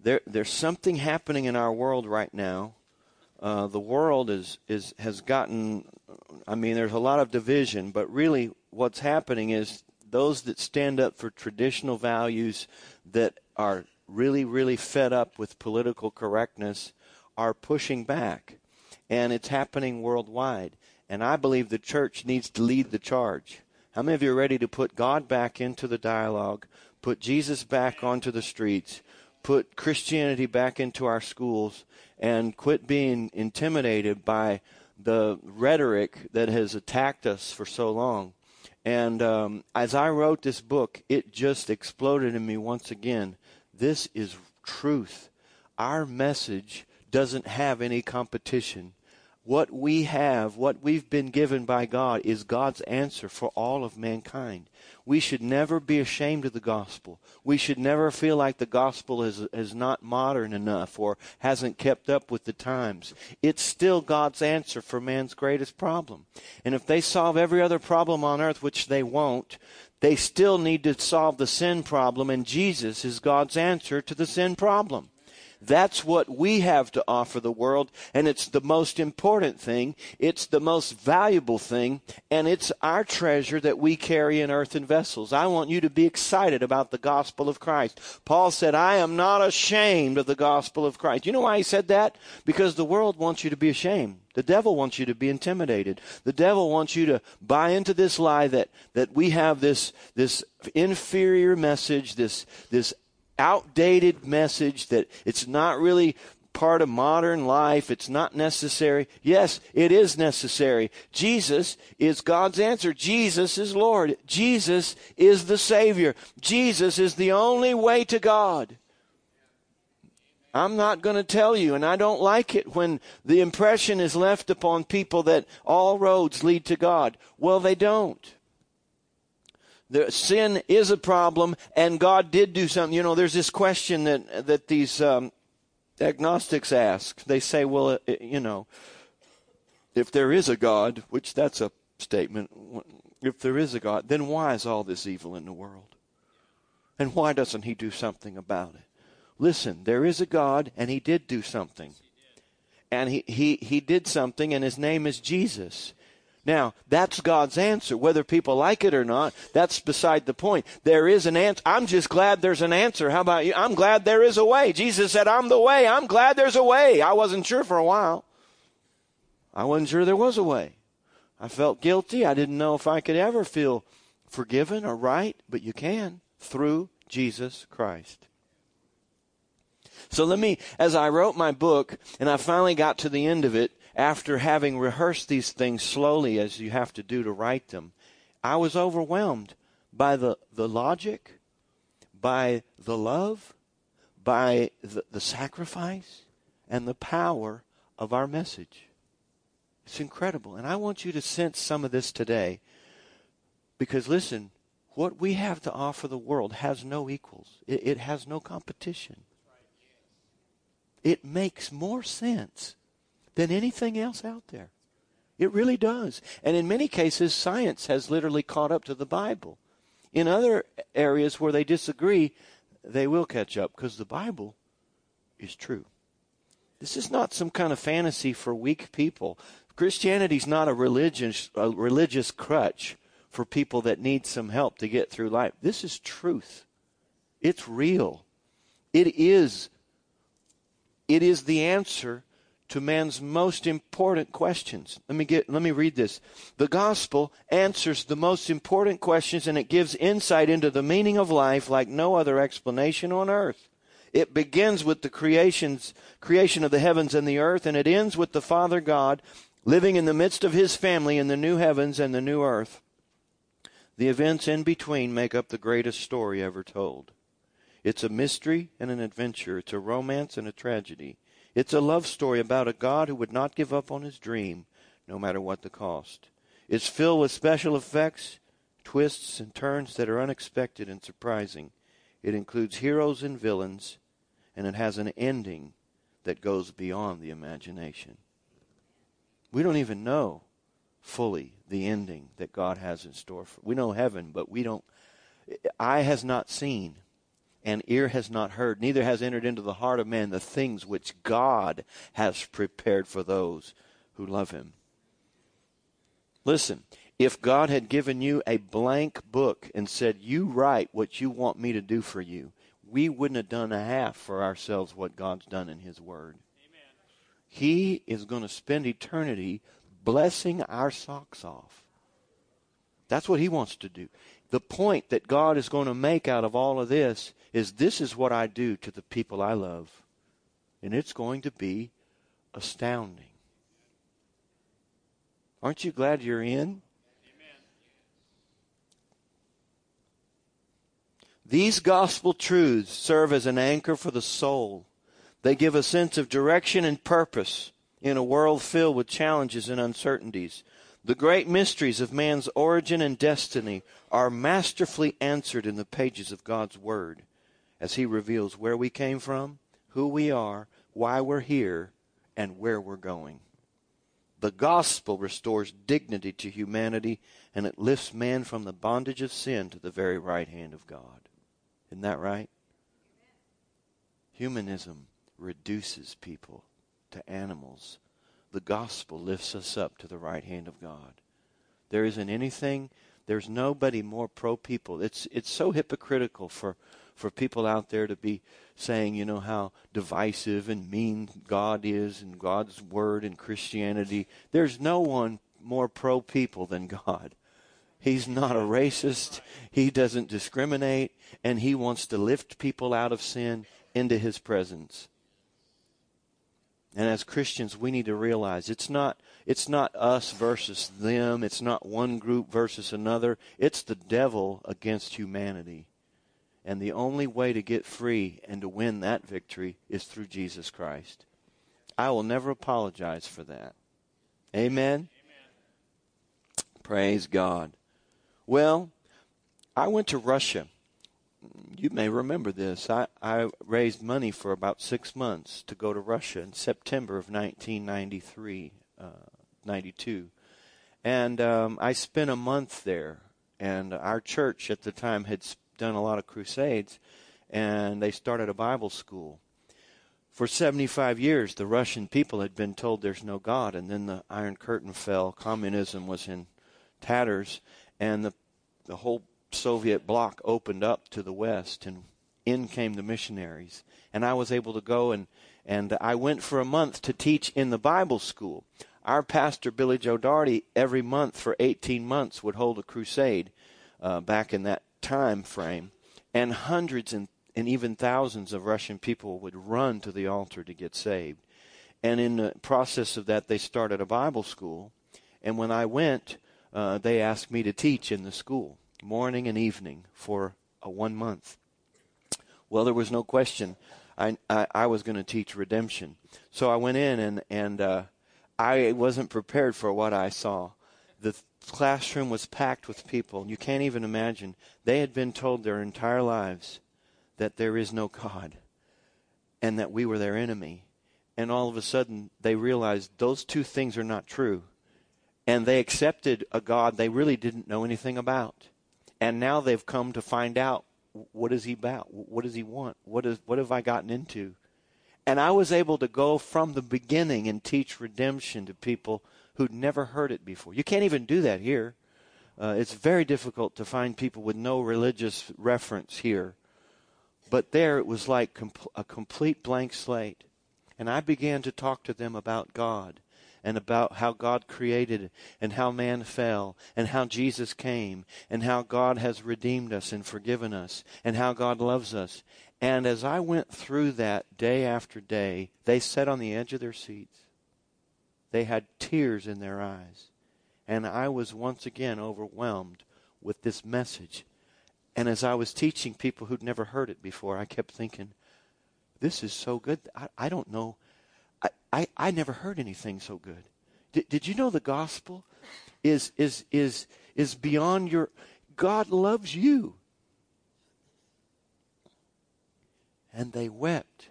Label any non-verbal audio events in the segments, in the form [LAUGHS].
there, there's something happening in our world right now. Uh, the world is, is has gotten. I mean, there's a lot of division, but really, what's happening is those that stand up for traditional values that are really, really fed up with political correctness are pushing back. And it's happening worldwide. And I believe the church needs to lead the charge. How many of you are ready to put God back into the dialogue, put Jesus back onto the streets, put Christianity back into our schools, and quit being intimidated by the rhetoric that has attacked us for so long? And um, as I wrote this book, it just exploded in me once again. This is truth. Our message doesn't have any competition. What we have, what we've been given by God, is God's answer for all of mankind. We should never be ashamed of the gospel. We should never feel like the gospel is, is not modern enough or hasn't kept up with the times. It's still God's answer for man's greatest problem. And if they solve every other problem on earth, which they won't, they still need to solve the sin problem, and Jesus is God's answer to the sin problem. That's what we have to offer the world, and it's the most important thing. It's the most valuable thing, and it's our treasure that we carry in earthen vessels. I want you to be excited about the gospel of Christ. Paul said, I am not ashamed of the gospel of Christ. You know why he said that? Because the world wants you to be ashamed. The devil wants you to be intimidated. The devil wants you to buy into this lie that, that we have this, this inferior message, this, this outdated message that it's not really part of modern life. It's not necessary. Yes, it is necessary. Jesus is God's answer. Jesus is Lord. Jesus is the Savior. Jesus is the only way to God. I'm not going to tell you, and I don't like it when the impression is left upon people that all roads lead to God. Well, they don't the sin is a problem, and God did do something. You know, there's this question that that these um, agnostics ask. They say, "Well, uh, you know, if there is a God, which that's a statement, if there is a God, then why is all this evil in the world? And why doesn't He do something about it?" Listen, there is a God, and He did do something, and He He He did something, and His name is Jesus. Now, that's God's answer. Whether people like it or not, that's beside the point. There is an answer. I'm just glad there's an answer. How about you? I'm glad there is a way. Jesus said, I'm the way. I'm glad there's a way. I wasn't sure for a while. I wasn't sure there was a way. I felt guilty. I didn't know if I could ever feel forgiven or right, but you can through Jesus Christ. So let me, as I wrote my book and I finally got to the end of it, after having rehearsed these things slowly as you have to do to write them, I was overwhelmed by the, the logic, by the love, by the, the sacrifice, and the power of our message. It's incredible. And I want you to sense some of this today. Because listen, what we have to offer the world has no equals, it, it has no competition. It makes more sense than anything else out there. It really does. And in many cases, science has literally caught up to the Bible. In other areas where they disagree, they will catch up because the Bible is true. This is not some kind of fantasy for weak people. Christianity is not a religious, a religious crutch for people that need some help to get through life. This is truth. It's real. It is. It is the answer to man's most important questions. Let me get let me read this. The gospel answers the most important questions and it gives insight into the meaning of life like no other explanation on earth. It begins with the creation's creation of the heavens and the earth and it ends with the Father God living in the midst of his family in the new heavens and the new earth. The events in between make up the greatest story ever told. It's a mystery and an adventure. It's a romance and a tragedy. It's a love story about a God who would not give up on his dream, no matter what the cost. It's filled with special effects, twists, and turns that are unexpected and surprising. It includes heroes and villains, and it has an ending that goes beyond the imagination. We don't even know fully the ending that God has in store for. We know heaven, but we don't eye has not seen and ear has not heard, neither has entered into the heart of man the things which God has prepared for those who love him. Listen, if God had given you a blank book and said, You write what you want me to do for you, we wouldn't have done a half for ourselves what God's done in His Word. Amen. He is going to spend eternity blessing our socks off. That's what He wants to do. The point that God is going to make out of all of this is this is what I do to the people I love. And it's going to be astounding. Aren't you glad you're in? These gospel truths serve as an anchor for the soul. They give a sense of direction and purpose in a world filled with challenges and uncertainties. The great mysteries of man's origin and destiny are masterfully answered in the pages of God's Word as He reveals where we came from, who we are, why we're here, and where we're going. The gospel restores dignity to humanity and it lifts man from the bondage of sin to the very right hand of God. Isn't that right? Humanism reduces people to animals. The gospel lifts us up to the right hand of God. There isn't anything, there's nobody more pro people. It's it's so hypocritical for for people out there to be saying, you know, how divisive and mean God is and God's word and Christianity. There's no one more pro people than God. He's not a racist. He doesn't discriminate. And he wants to lift people out of sin into his presence. And as Christians, we need to realize it's not, it's not us versus them. It's not one group versus another. It's the devil against humanity. And the only way to get free and to win that victory is through Jesus Christ. I will never apologize for that. Amen. Amen. Praise God. Well, I went to Russia. You may remember this. I, I raised money for about six months to go to Russia in September of 1993, uh, 92. And um, I spent a month there. And our church at the time had done a lot of crusades, and they started a Bible school. For 75 years, the Russian people had been told there's no God, and then the Iron Curtain fell. Communism was in tatters, and the the whole Soviet bloc opened up to the west, and in came the missionaries. And I was able to go and and I went for a month to teach in the Bible school. Our pastor Billy Joe Daugherty every month for 18 months would hold a crusade uh, back in that time frame, and hundreds and and even thousands of Russian people would run to the altar to get saved. And in the process of that, they started a Bible school. And when I went, uh, they asked me to teach in the school, morning and evening, for a one month. Well, there was no question. I, I, I was going to teach redemption. So I went in and, and uh, I wasn't prepared for what I saw. The classroom was packed with people. You can't even imagine. They had been told their entire lives that there is no God and that we were their enemy. And all of a sudden, they realized those two things are not true and they accepted a God they really didn't know anything about. And now they've come to find out what is he about? What does he want? What is what have I gotten into? And I was able to go from the beginning and teach redemption to people who'd never heard it before. You can't even do that here. Uh, it's very difficult to find people with no religious reference here. But there it was like a complete blank slate. And I began to talk to them about God and about how God created and how man fell and how Jesus came and how God has redeemed us and forgiven us and how God loves us. And as I went through that day after day, they sat on the edge of their seats. They had tears in their eyes. And I was once again overwhelmed with this message. And as I was teaching people who'd never heard it before, I kept thinking, this is so good. I, I don't know I, I, I never heard anything so good. Did, did you know the gospel is, is, is, is beyond your. God loves you. And they wept.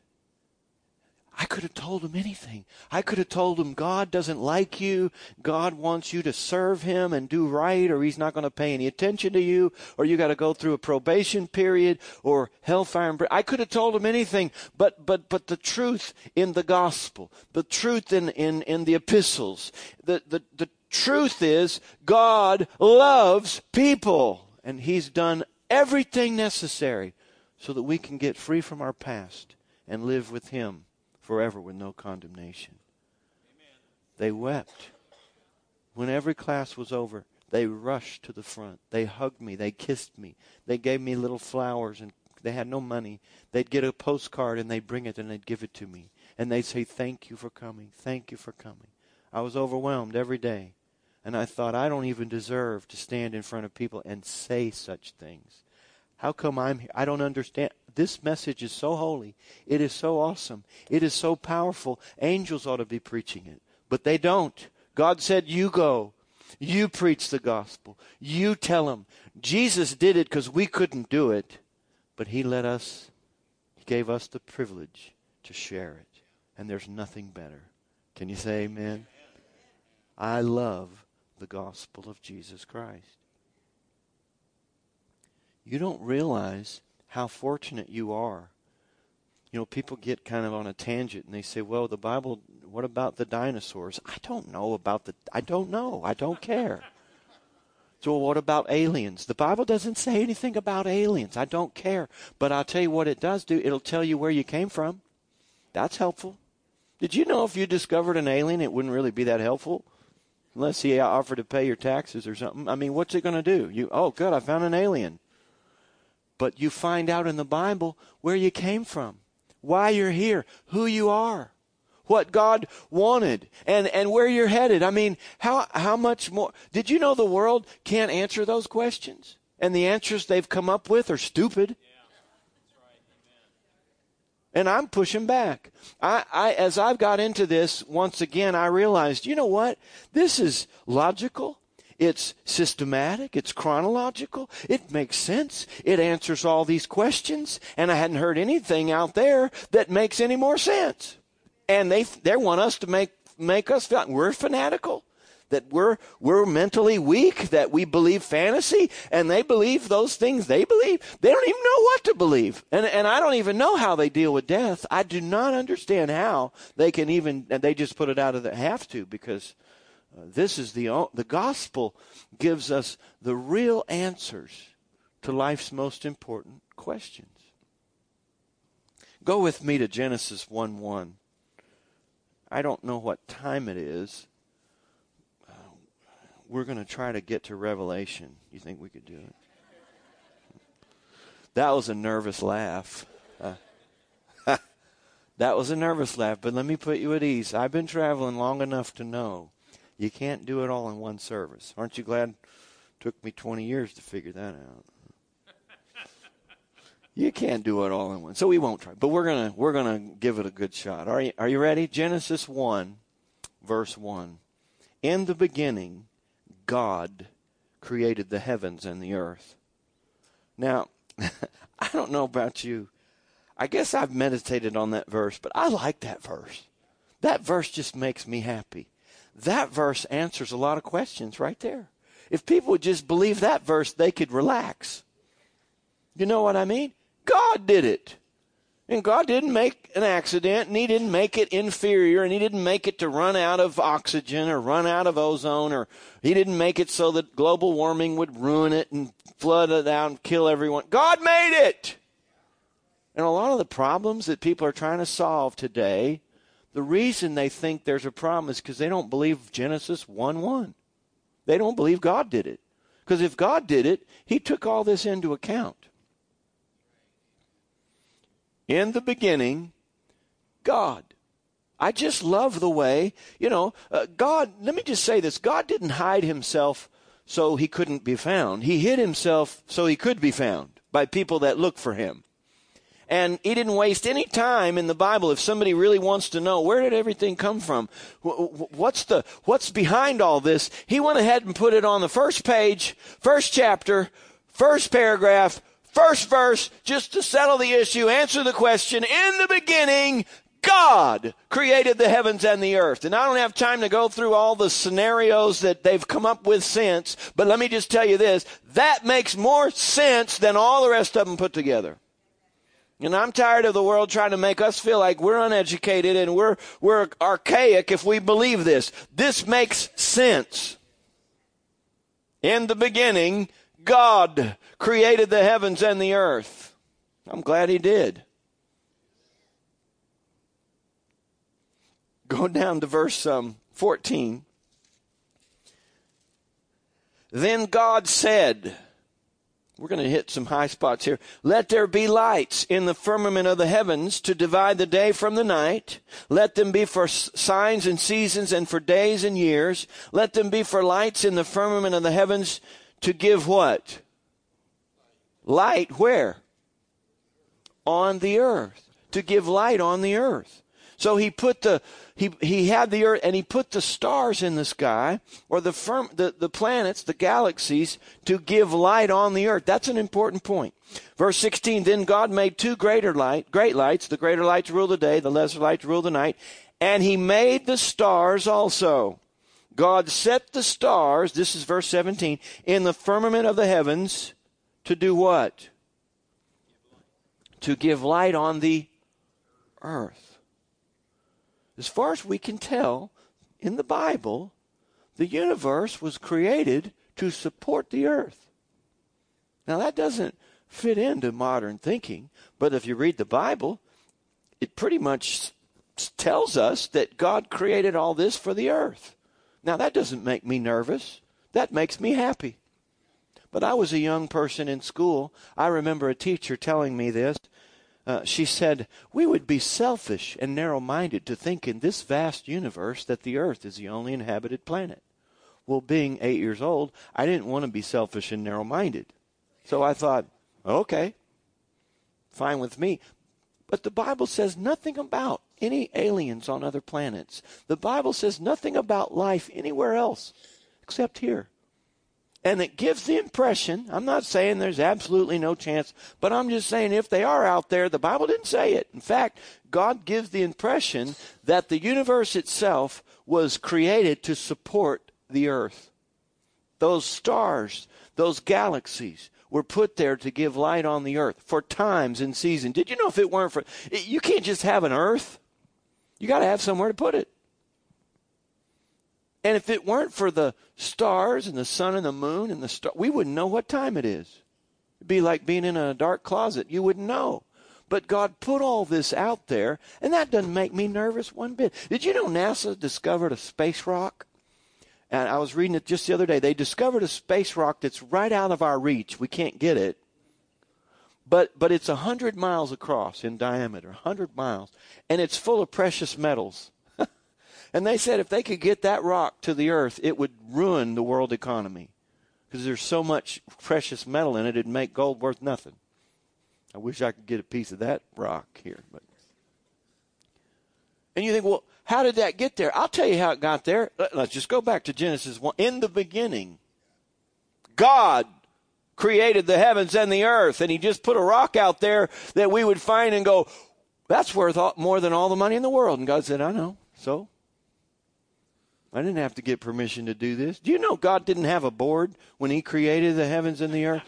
I couldn't have told him anything. I could have told him God doesn't like you. God wants you to serve him and do right, or he's not going to pay any attention to you, or you got to go through a probation period, or hellfire. And I could have told him anything, but but but the truth in the gospel, the truth in in in the epistles, the the the truth is God loves people, and He's done everything necessary so that we can get free from our past and live with Him forever with no condemnation. Amen. They wept. When every class was over, they rushed to the front. They hugged me. They kissed me. They gave me little flowers and they had no money. They'd get a postcard and they'd bring it and they'd give it to me. And they'd say, Thank you for coming. Thank you for coming. I was overwhelmed every day. And I thought, I don't even deserve to stand in front of people and say such things. How come I'm here? I don't understand. This message is so holy. It is so awesome. It is so powerful. Angels ought to be preaching it, but they don't. God said, You go. You preach the gospel. You tell them. Jesus did it because we couldn't do it, but He let us, He gave us the privilege to share it. And there's nothing better. Can you say amen? I love the gospel of Jesus Christ. You don't realize how fortunate you are. You know, people get kind of on a tangent and they say, well, the Bible, what about the dinosaurs? I don't know about the, I don't know. I don't care. [LAUGHS] So what about aliens? The Bible doesn't say anything about aliens. I don't care. But I'll tell you what it does do. It'll tell you where you came from. That's helpful. Did you know if you discovered an alien, it wouldn't really be that helpful? unless he offered to pay your taxes or something. I mean, what's it going to do? You, oh, good, I found an alien. But you find out in the Bible where you came from, why you're here, who you are, what God wanted, and, and where you're headed. I mean, how, how much more? Did you know the world can't answer those questions? And the answers they've come up with are stupid. And I'm pushing back. I, I, as I've got into this once again, I realized, you know what? This is logical. It's systematic. It's chronological. It makes sense. It answers all these questions. And I hadn't heard anything out there that makes any more sense. And they, they want us to make, make us feel we're fanatical that we're we're mentally weak, that we believe fantasy, and they believe those things they believe. They don't even know what to believe, and and I don't even know how they deal with death. I do not understand how they can even. And they just put it out of the have to because this is the the gospel gives us the real answers to life's most important questions. Go with me to Genesis one one. I don't know what time it is we're going to try to get to Revelation. You think we could do it? That was a nervous laugh. Uh, [LAUGHS] that was a nervous laugh, but let me put you at ease. I've been traveling long enough to know you can't do it all in one service. Aren't you glad it took me 20 years to figure that out? [LAUGHS] You can't do it all in one. So we won't try. But we're going to we're going to give it a good shot. Are you are you ready? Genesis 1 verse 1. In the beginning God created the heavens and the earth. Now, [LAUGHS] I don't know about you. I guess I've meditated on that verse, but I like that verse. That verse just makes me happy. That verse answers a lot of questions right there. If people would just believe that verse, they could relax. You know what I mean? God did it. And God didn't make an accident, and He didn't make it inferior, and He didn't make it to run out of oxygen or run out of ozone, or He didn't make it so that global warming would ruin it and flood it out and kill everyone. God made it! And a lot of the problems that people are trying to solve today, the reason they think there's a problem is because they don't believe Genesis 1 1. They don't believe God did it. Because if God did it, He took all this into account. In the beginning, God. I just love the way, you know, uh, God, let me just say this God didn't hide himself so he couldn't be found. He hid himself so he could be found by people that look for him. And he didn't waste any time in the Bible. If somebody really wants to know where did everything come from, what's the what's behind all this, he went ahead and put it on the first page, first chapter, first paragraph, first verse just to settle the issue, answer the question. In the beginning, God created the heavens and the earth. And I don't have time to go through all the scenarios that they've come up with since, but let me just tell you this. That makes more sense than all the rest of them put together. And I'm tired of the world trying to make us feel like we're uneducated and we're, we're archaic if we believe this. This makes sense. In the beginning, God created the heavens and the earth. I'm glad he did. Go down to verse um, 14. Then God said, we're going to hit some high spots here. Let there be lights in the firmament of the heavens to divide the day from the night. Let them be for signs and seasons and for days and years. Let them be for lights in the firmament of the heavens to give what? Light where? On the earth. To give light on the earth. So he put the he he had the earth and he put the stars in the sky or the firm the, the planets, the galaxies to give light on the earth. That's an important point. Verse 16, then God made two greater light, great lights, the greater lights rule the day, the lesser lights rule the night, and he made the stars also. God set the stars, this is verse 17, in the firmament of the heavens to do what? To give light on the earth. As far as we can tell, in the Bible, the universe was created to support the earth. Now, that doesn't fit into modern thinking, but if you read the Bible, it pretty much tells us that God created all this for the earth. Now, that doesn't make me nervous. That makes me happy. But I was a young person in school. I remember a teacher telling me this. Uh, she said, We would be selfish and narrow minded to think in this vast universe that the earth is the only inhabited planet. Well, being eight years old, I didn't want to be selfish and narrow minded. So I thought, okay, fine with me. But the Bible says nothing about any aliens on other planets. The Bible says nothing about life anywhere else except here. And it gives the impression, I'm not saying there's absolutely no chance, but I'm just saying if they are out there, the Bible didn't say it. In fact, God gives the impression that the universe itself was created to support the earth. Those stars, those galaxies were put there to give light on the earth for times and seasons. Did you know if it weren't for, you can't just have an earth. You got to have somewhere to put it. And if it weren't for the stars and the sun and the moon and the star, we wouldn't know what time it is. It'd be like being in a dark closet. You wouldn't know. But God put all this out there, and that doesn't make me nervous one bit. Did you know NASA discovered a space rock? And I was reading it just the other day. They discovered a space rock that's right out of our reach. We can't get it. But but it's a hundred miles across in diameter, hundred miles, and it's full of precious metals. And they said if they could get that rock to the earth, it would ruin the world economy because there's so much precious metal in it, it'd make gold worth nothing. I wish I could get a piece of that rock here. But and you think, well, how did that get there? I'll tell you how it got there. Let's just go back to Genesis 1. In the beginning, God created the heavens and the earth, and He just put a rock out there that we would find and go, that's worth more than all the money in the world. And God said, I know. So I didn't have to get permission to do this. Do you know God didn't have a board when He created the heavens and the earth?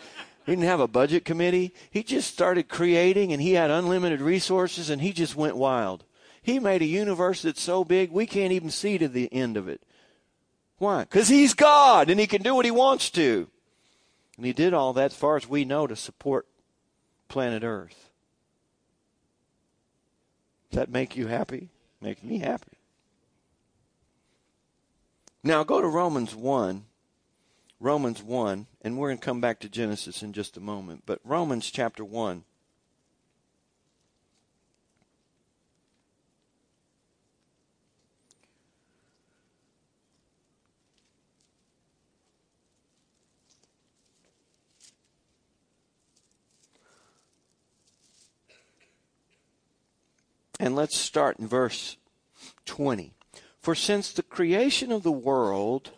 He didn't have a budget committee. He just started creating and He had unlimited resources and He just went wild. He made a universe that's so big we can't even see to the end of it. Why? Because He's God and He can do what He wants to. And He did all that, as far as we know, to support planet Earth. Does that make you happy? Make me happy. Now go to Romans 1. Romans 1, and we're going to come back to Genesis in just a moment. But Romans chapter 1. And let's start in verse 20. For since the creation of the world,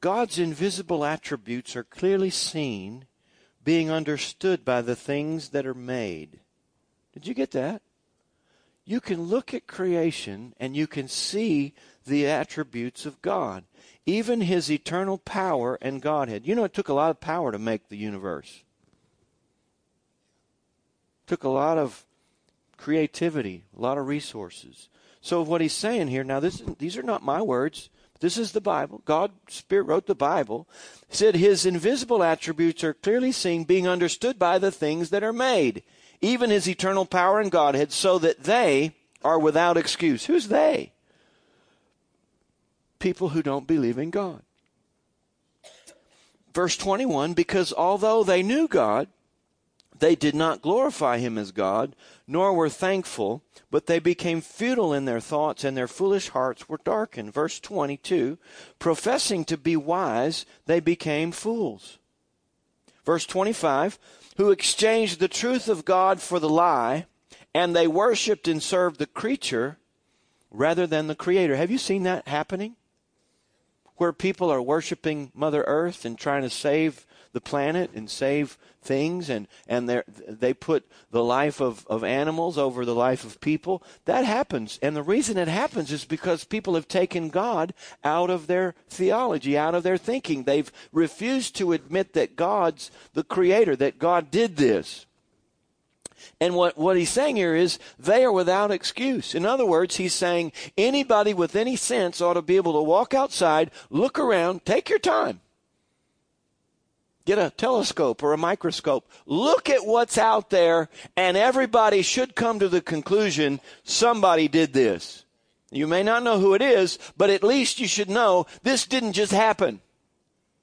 God's invisible attributes are clearly seen, being understood by the things that are made. Did you get that? you can look at creation and you can see the attributes of God, even his eternal power and Godhead. You know, it took a lot of power to make the universe. It took a lot of creativity, a lot of resources. So what he's saying here, now this these are not my words. This is the Bible. God Spirit wrote the Bible. He said his invisible attributes are clearly seen being understood by the things that are made, even his eternal power and Godhead, so that they are without excuse. Who's they? People who don't believe in God. Verse 21 Because although they knew God, they did not glorify him as God, nor were thankful, but they became futile in their thoughts, and their foolish hearts were darkened. Verse 22 Professing to be wise, they became fools. Verse 25 Who exchanged the truth of God for the lie, and they worshiped and served the creature rather than the Creator. Have you seen that happening? Where people are worshiping Mother Earth and trying to save the planet and save things and, and they put the life of, of animals over the life of people. That happens. And the reason it happens is because people have taken God out of their theology, out of their thinking. They've refused to admit that God's the creator, that God did this. And what, what he's saying here is they are without excuse. In other words, he's saying anybody with any sense ought to be able to walk outside, look around, take your time Get a telescope or a microscope. Look at what's out there, and everybody should come to the conclusion somebody did this. You may not know who it is, but at least you should know this didn't just happen.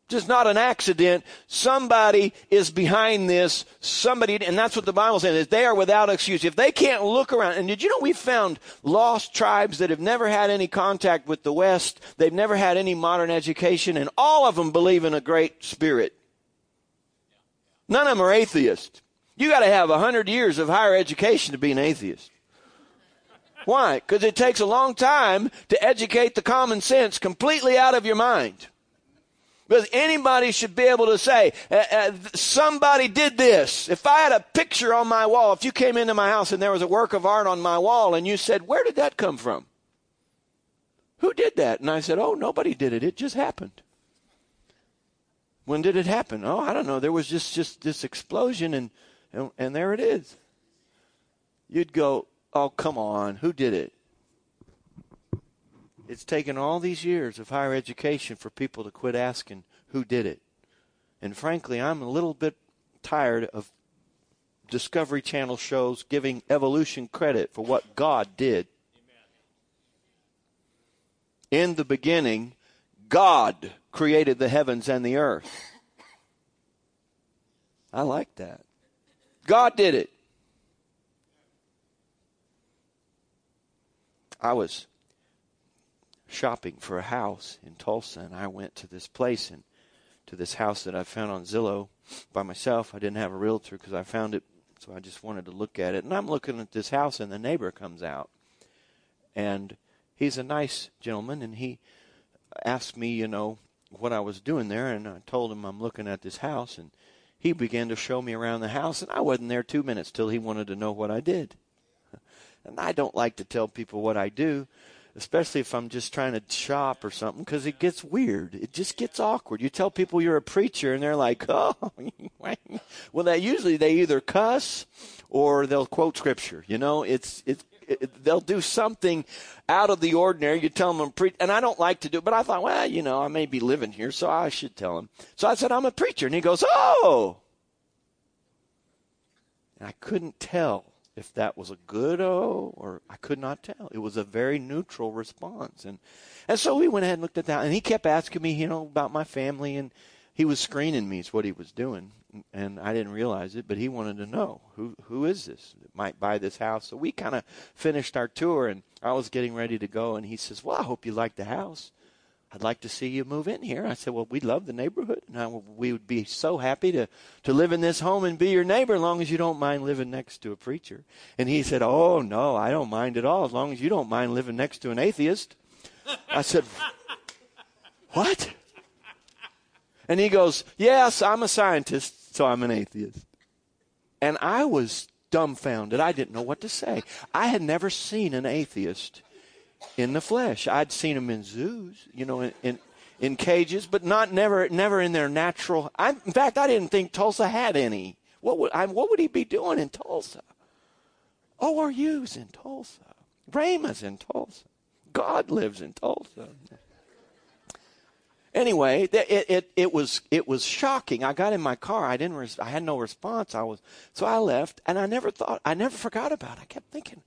Just not an accident. Somebody is behind this. Somebody, and that's what the Bible says, is they are without excuse. If they can't look around, and did you know we found lost tribes that have never had any contact with the West? They've never had any modern education, and all of them believe in a great spirit. None of them are atheists. You got to have a hundred years of higher education to be an atheist. Why? Because it takes a long time to educate the common sense completely out of your mind. Because anybody should be able to say, uh, uh, somebody did this. If I had a picture on my wall, if you came into my house and there was a work of art on my wall and you said, where did that come from? Who did that? And I said, oh, nobody did it. It just happened. When did it happen? Oh, I don't know. There was just just this explosion, and and, and there it is. You'd go, oh, come on, who did it? It's taken all these years of higher education for people to quit asking who did it. And frankly, I'm a little bit tired of Discovery Channel shows giving evolution credit for what God did. In the beginning, God created the heavens and the earth. I like that. God did it. I was shopping for a house in Tulsa, and I went to this place and to this house that I found on Zillow by myself. I didn't have a realtor because I found it, so I just wanted to look at it. And I'm looking at this house, and the neighbor comes out, and he's a nice gentleman, and he asked me, you know, what I was doing there, and I told him I'm looking at this house, and he began to show me around the house, and I wasn't there two minutes till he wanted to know what I did. [LAUGHS] And I don't like to tell people what I do, especially if I'm just trying to shop or something, because it gets weird. It just gets awkward. You tell people you're a preacher, and they're like, [LAUGHS] "Oh, [LAUGHS] well." That usually they either cuss or they'll quote scripture. You know, it's it's they'll do something out of the ordinary. You tell them I'm preach, and I don't like to do it, but I thought, well, you know, I may be living here, so I should tell him. So I said, I'm a preacher, and he goes, oh. And I couldn't tell if that was a good oh or I could not tell. It was a very neutral response, and and so we went ahead and looked at that, and he kept asking me, you know, about my family, and he was screening me. Is what he was doing and I didn't realize it, but he wanted to know who who is this that might buy this house. So we kind of finished our tour, and I was getting ready to go, and he says, "Well, I hope you like the house. I'd like to see you move in here." I said, "Well, we love the neighborhood, and I, we would be so happy to to live in this home and be your neighbor, as long as you don't mind living next to a preacher." And he said, "Oh no, I don't mind at all, as long as you don't mind living next to an atheist." I said, "What?" And he goes, Yes, I'm a scientist so I'm an atheist. And I was dumbfounded. I didn't know what to say. I had never seen an atheist in the flesh. I'd seen them in zoos, you know, in, in, in cages, but not never never in their natural. I, in fact, I didn't think Tulsa had any. What would I, what would he be doing in Tulsa? ORU's in Tulsa. Rhema's in Tulsa. God lives in Tulsa. Anyway, it, it, it was it was shocking. I got in my car. I didn't. Res- I had no response. I was so I left, and I never thought. I never forgot about. it. I kept thinking,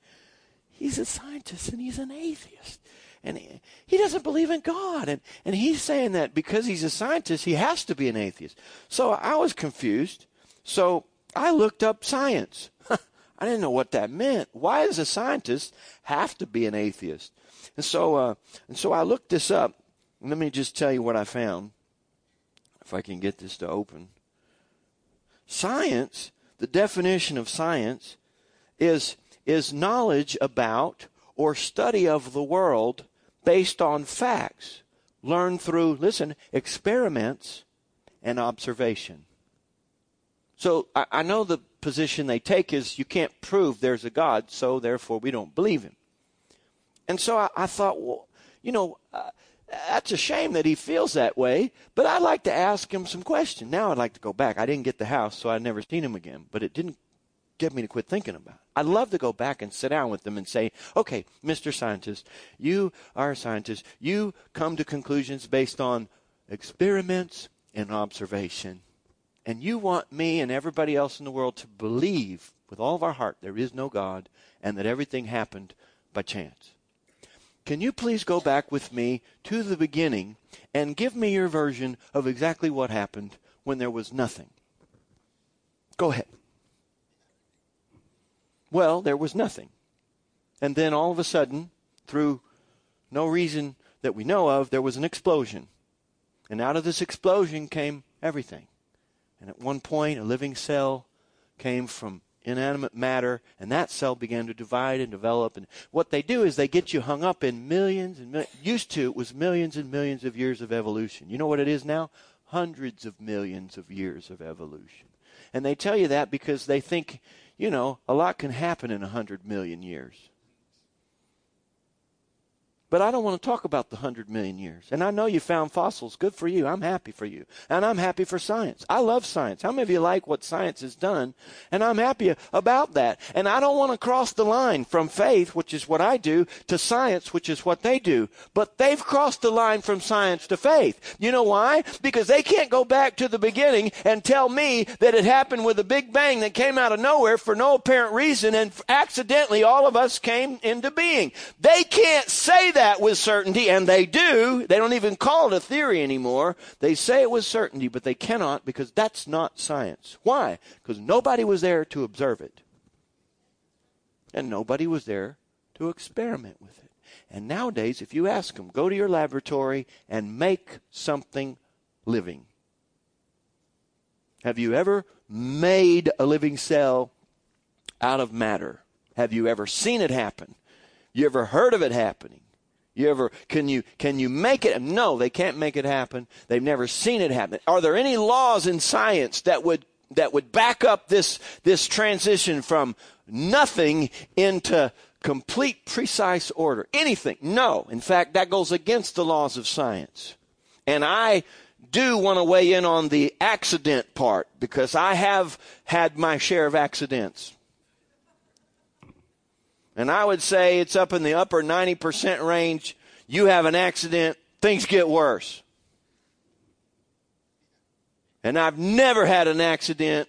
he's a scientist and he's an atheist, and he, he doesn't believe in God, and and he's saying that because he's a scientist, he has to be an atheist. So I was confused. So I looked up science. [LAUGHS] I didn't know what that meant. Why does a scientist have to be an atheist? And so, uh, and so I looked this up let me just tell you what I found, if I can get this to open. Science, the definition of science, is, is knowledge about or study of the world based on facts learned through, listen, experiments and observation. So I, I, know the position they take is you can't prove there's a God, so therefore we don't believe him. And so I, I thought, well, you know, uh, that's a shame that he feels that way, but I'd like to ask him some questions. Now I'd like to go back. I didn't get the house, so I'd never seen him again, but it didn't get me to quit thinking about it. I'd love to go back and sit down with them and say, okay, Mr. Scientist, you are a scientist. You come to conclusions based on experiments and observation. And you want me and everybody else in the world to believe with all of our heart there is no God and that everything happened by chance. Can you please go back with me to the beginning and give me your version of exactly what happened when there was nothing? Go ahead. Well, there was nothing. And then all of a sudden, through no reason that we know of, there was an explosion. And out of this explosion came everything. And at one point, a living cell came from inanimate matter, and that cell began to divide and develop. And what they do is they get you hung up in millions and millions. Used to, it was millions and millions of years of evolution. You know what it is now? Hundreds of millions of years of evolution. And they tell you that because they think, you know, a lot can happen in a hundred million years. But I don't want to talk about the hundred million years. And I know you found fossils. Good for you. I'm happy for you. And I'm happy for science. I love science. How many of you like what science has done? And I'm happy about that. And I don't want to cross the line from faith, which is what I do, to science, which is what they do. But they've crossed the line from science to faith. You know why? Because they can't go back to the beginning and tell me that it happened with a big bang that came out of nowhere for no apparent reason and accidentally all of us came into being. They can't say that that with certainty, and they do. They don't even call it a theory anymore. They say it with certainty, but they cannot because that's not science. Why? Because nobody was there to observe it. And nobody was there to experiment with it. And nowadays, if you ask them, go to your laboratory and make something living. Have you ever made a living cell out of matter? Have you ever seen it happen? You ever heard of it happening? You ever can you can you make it? No, they can't make it happen. They've never seen it happen. Are there any laws in science that would that would back up this this transition from nothing into complete precise order? Anything? No. In fact, that goes against the laws of science. And I do want to weigh in on the accident part because I have had my share of accidents. And I would say it's up in the upper 90% range. You have an accident, things get worse. And I've never had an accident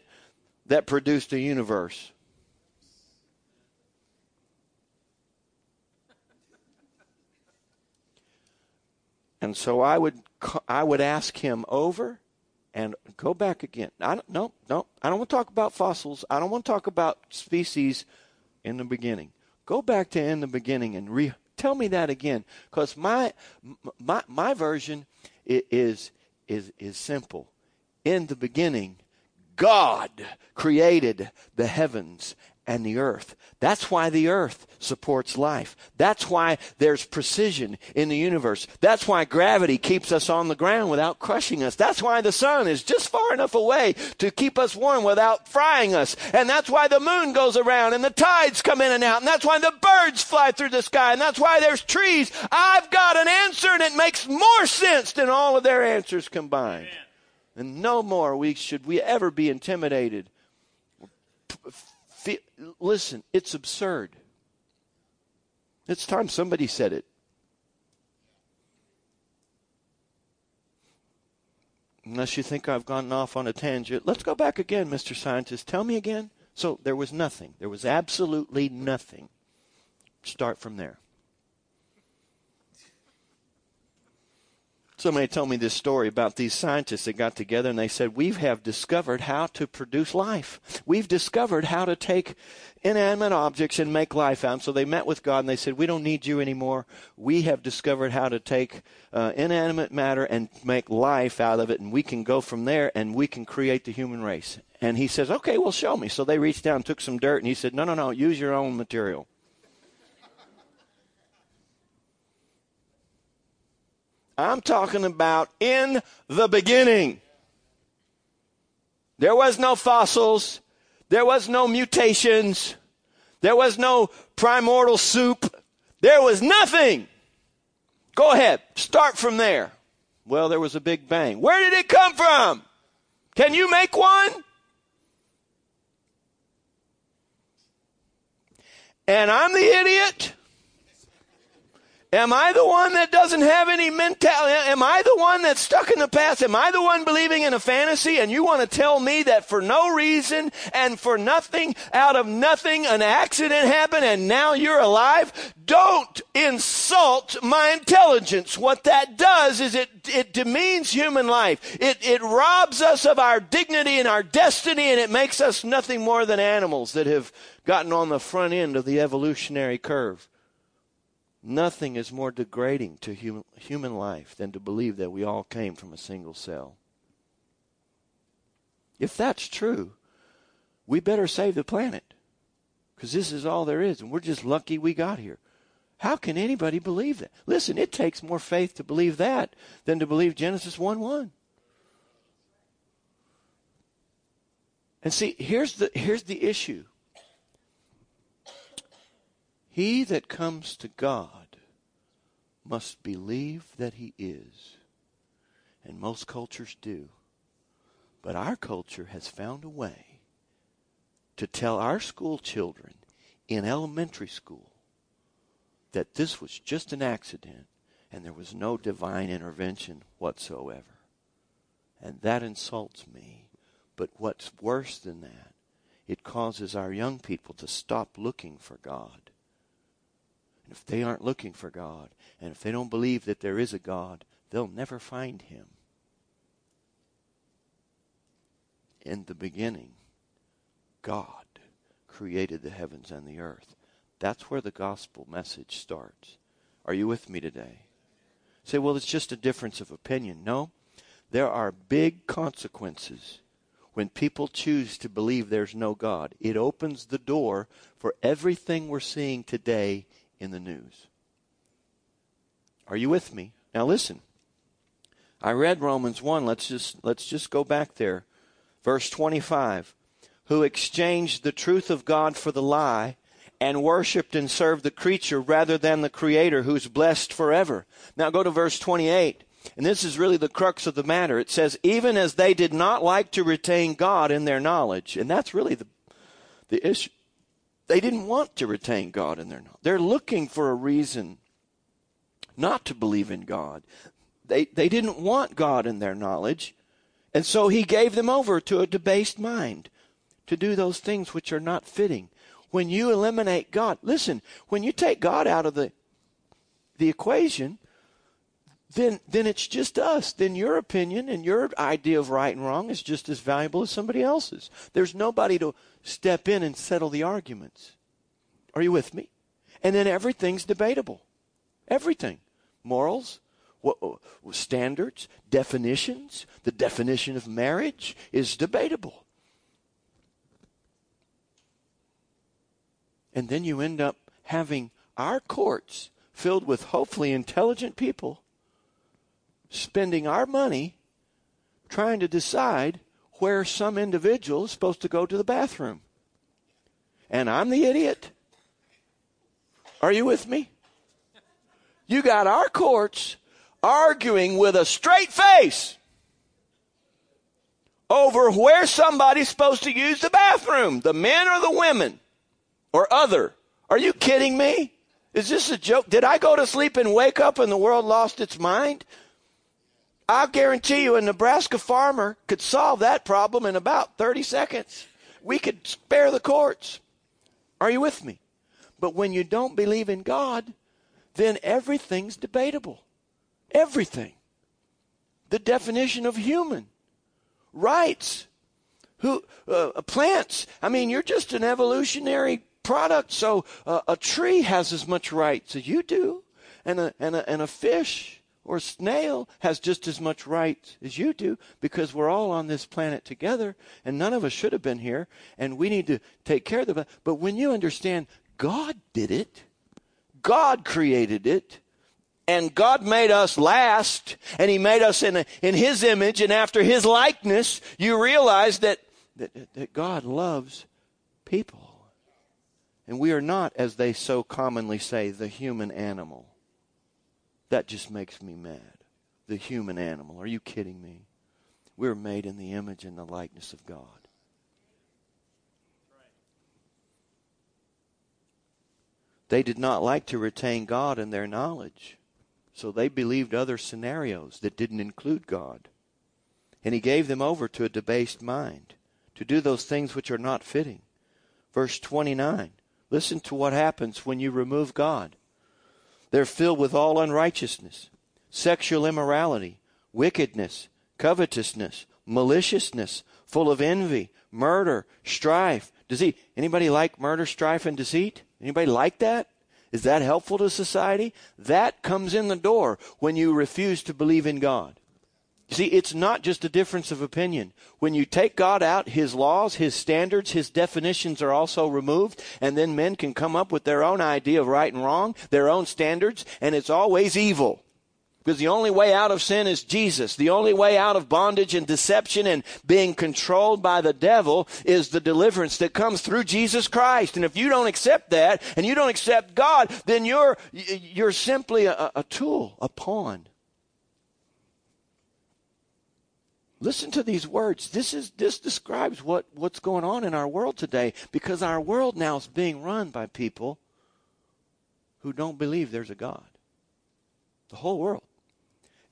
that produced a universe. And so I would I would ask him over and go back again. I don't no no I don't want to talk about fossils. I don't want to talk about species in the beginning. Go back to in the beginning and re- tell me that again, because my my my version is is is simple. In the beginning, God created the heavens and the earth. That's why the earth supports life. That's why there's precision in the universe. That's why gravity keeps us on the ground without crushing us. That's why the sun is just far enough away to keep us warm without frying us. And that's why the moon goes around and the tides come in and out. And that's why the birds fly through the sky. And that's why there's trees. I've got an answer and it makes more sense than all of their answers combined. Amen. And no more we should we ever be intimidated listen, it's absurd. It's time somebody said it. Unless you think I've gone off on a tangent, let's go back again, Mr. Scientist. Tell me again. So there was nothing. There was absolutely nothing. Start from there. Somebody told me this story about these scientists that got together and they said, We have discovered how to produce life. We've discovered how to take inanimate objects and make life out. And so they met with God and they said, We don't need you anymore. We have discovered how to take uh, inanimate matter and make life out of it, and we can go from there and we can create the human race. And he says, Okay, well, show me. So they reached down, took some dirt, and he said, No, no, no, use your own material. I'm talking about in the beginning. There was no fossils. There was no mutations. There was no primordial soup. There was nothing. Go ahead. Start from there. Well, there was a big bang. Where did it come from? Can you make one? And I'm the idiot Am I the one that doesn't have any mentality? Am I the one that's stuck in the past? Am I the one believing in a fantasy? And you want to tell me that for no reason and for nothing, out of nothing, an accident happened and now you're alive? Don't insult my intelligence. What that does is it, it demeans human life. It, it robs us of our dignity and our destiny and it makes us nothing more than animals that have gotten on the front end of the evolutionary curve. Nothing is more degrading to human, human life than to believe that we all came from a single cell. If that's true, we better save the planet because this is all there is, and we're just lucky we got here. How can anybody believe that? Listen, it takes more faith to believe that than to believe Genesis 1 1. And see, here's the, here's the issue he that comes to God must believe that he is. And most cultures do. But our culture has found a way to tell our school children in elementary school that this was just an accident and there was no divine intervention whatsoever. And that insults me. But what's worse than that, it causes our young people to stop looking for God and if they aren't looking for God, and if they don't believe that there is a God, they'll never find him. In the beginning, God created the heavens and the earth. That's where the gospel message starts. Are you with me today? Say, well, it's just a difference of opinion. No, there are big consequences when people choose to believe there's no God. It opens the door for everything we're seeing today in the news. Are you with me? Now listen. I read Romans 1. Let's just let's just go back there. Verse 25. Who exchanged the truth of God for the lie and worshiped and served the creature rather than the creator who's blessed forever. Now go to verse 28. And this is really the crux of the matter. It says, even as they did not like to retain God in their knowledge. And that's really the, the issue. They didn't want to retain God in their knowledge. They're looking for a reason not to believe in God. They, they didn't want God in their knowledge. And so he gave them over to a debased mind to do those things which are not fitting. When you eliminate God, listen, when you take God out of the, the equation, then, then it's just us. Then your opinion and your idea of right and wrong is just as valuable as somebody else's. There's nobody to step in and settle the arguments. Are you with me? And then everything's debatable. Everything. Morals, standards, definitions. The definition of marriage is debatable. And then you end up having our courts filled with hopefully intelligent people spending our money trying to decide where some individual is supposed to go to the bathroom. And I'm the idiot. Are you with me? You got our courts arguing with a straight face over where somebody's supposed to use the bathroom, the men or the women or other. Are you kidding me? Is this a joke? Did I go to sleep and wake up and the world lost its mind? I guarantee you a Nebraska farmer could solve that problem in about 30 seconds. We could spare the courts. Are you with me? But when you don't believe in God, then everything's debatable. Everything. The definition of human rights. Who uh, plants? I mean, you're just an evolutionary product. So uh, a tree has as much rights as you do, and a and a and a fish or snail has just as much right as you do because we're all on this planet together and none of us should have been here and we need to take care of the but when you understand God did it God created it and God made us last and he made us in a, in his image and after his likeness you realize that, that that God loves people. And we are not as they so commonly say the human animal that just makes me mad. The human animal. Are you kidding me? We're made in the image and the likeness of God. They did not like to retain God in their knowledge. So they believed other scenarios that didn't include God. And he gave them over to a debased mind to do those things which are not fitting. Verse 29. Listen to what happens when you remove God. They're filled with all unrighteousness, sexual immorality, wickedness, covetousness, maliciousness, full of envy, murder, strife, deceit. Anybody like murder, strife, and deceit? Anybody like that? Is that helpful to society? That comes in the door when you refuse to believe in God. See, it's not just a difference of opinion. When you take God out, His laws, His standards, His definitions are also removed, and then men can come up with their own idea of right and wrong, their own standards, and it's always evil. Because the only way out of sin is Jesus. The only way out of bondage and deception and being controlled by the devil is the deliverance that comes through Jesus Christ. And if you don't accept that and you don't accept God, then you're, you're simply a, a tool, a pawn Listen to these words. This is this describes what, what's going on in our world today because our world now is being run by people who don't believe there's a God. The whole world.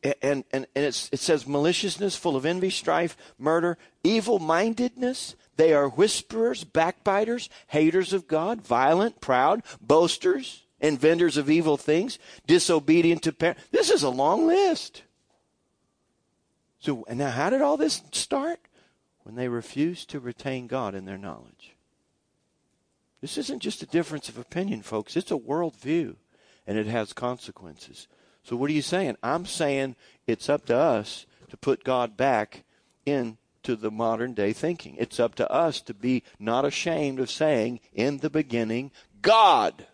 And and, and it says maliciousness, full of envy, strife, murder, evil mindedness. They are whisperers, backbiters, haters of God, violent, proud, boasters, inventors of evil things, disobedient to parents. This is a long list. So, and now how did all this start? When they refused to retain God in their knowledge. This isn't just a difference of opinion, folks. It's a worldview, and it has consequences. So, what are you saying? I'm saying it's up to us to put God back into the modern day thinking. It's up to us to be not ashamed of saying, in the beginning, God.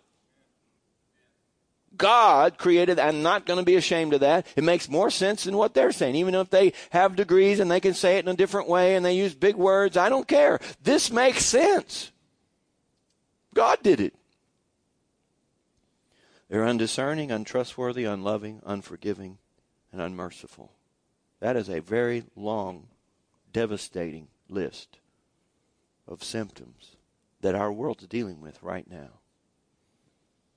God created, I'm not going to be ashamed of that. It makes more sense than what they're saying. Even if they have degrees and they can say it in a different way and they use big words, I don't care. This makes sense. God did it. They're undiscerning, untrustworthy, unloving, unforgiving, and unmerciful. That is a very long, devastating list of symptoms that our world is dealing with right now.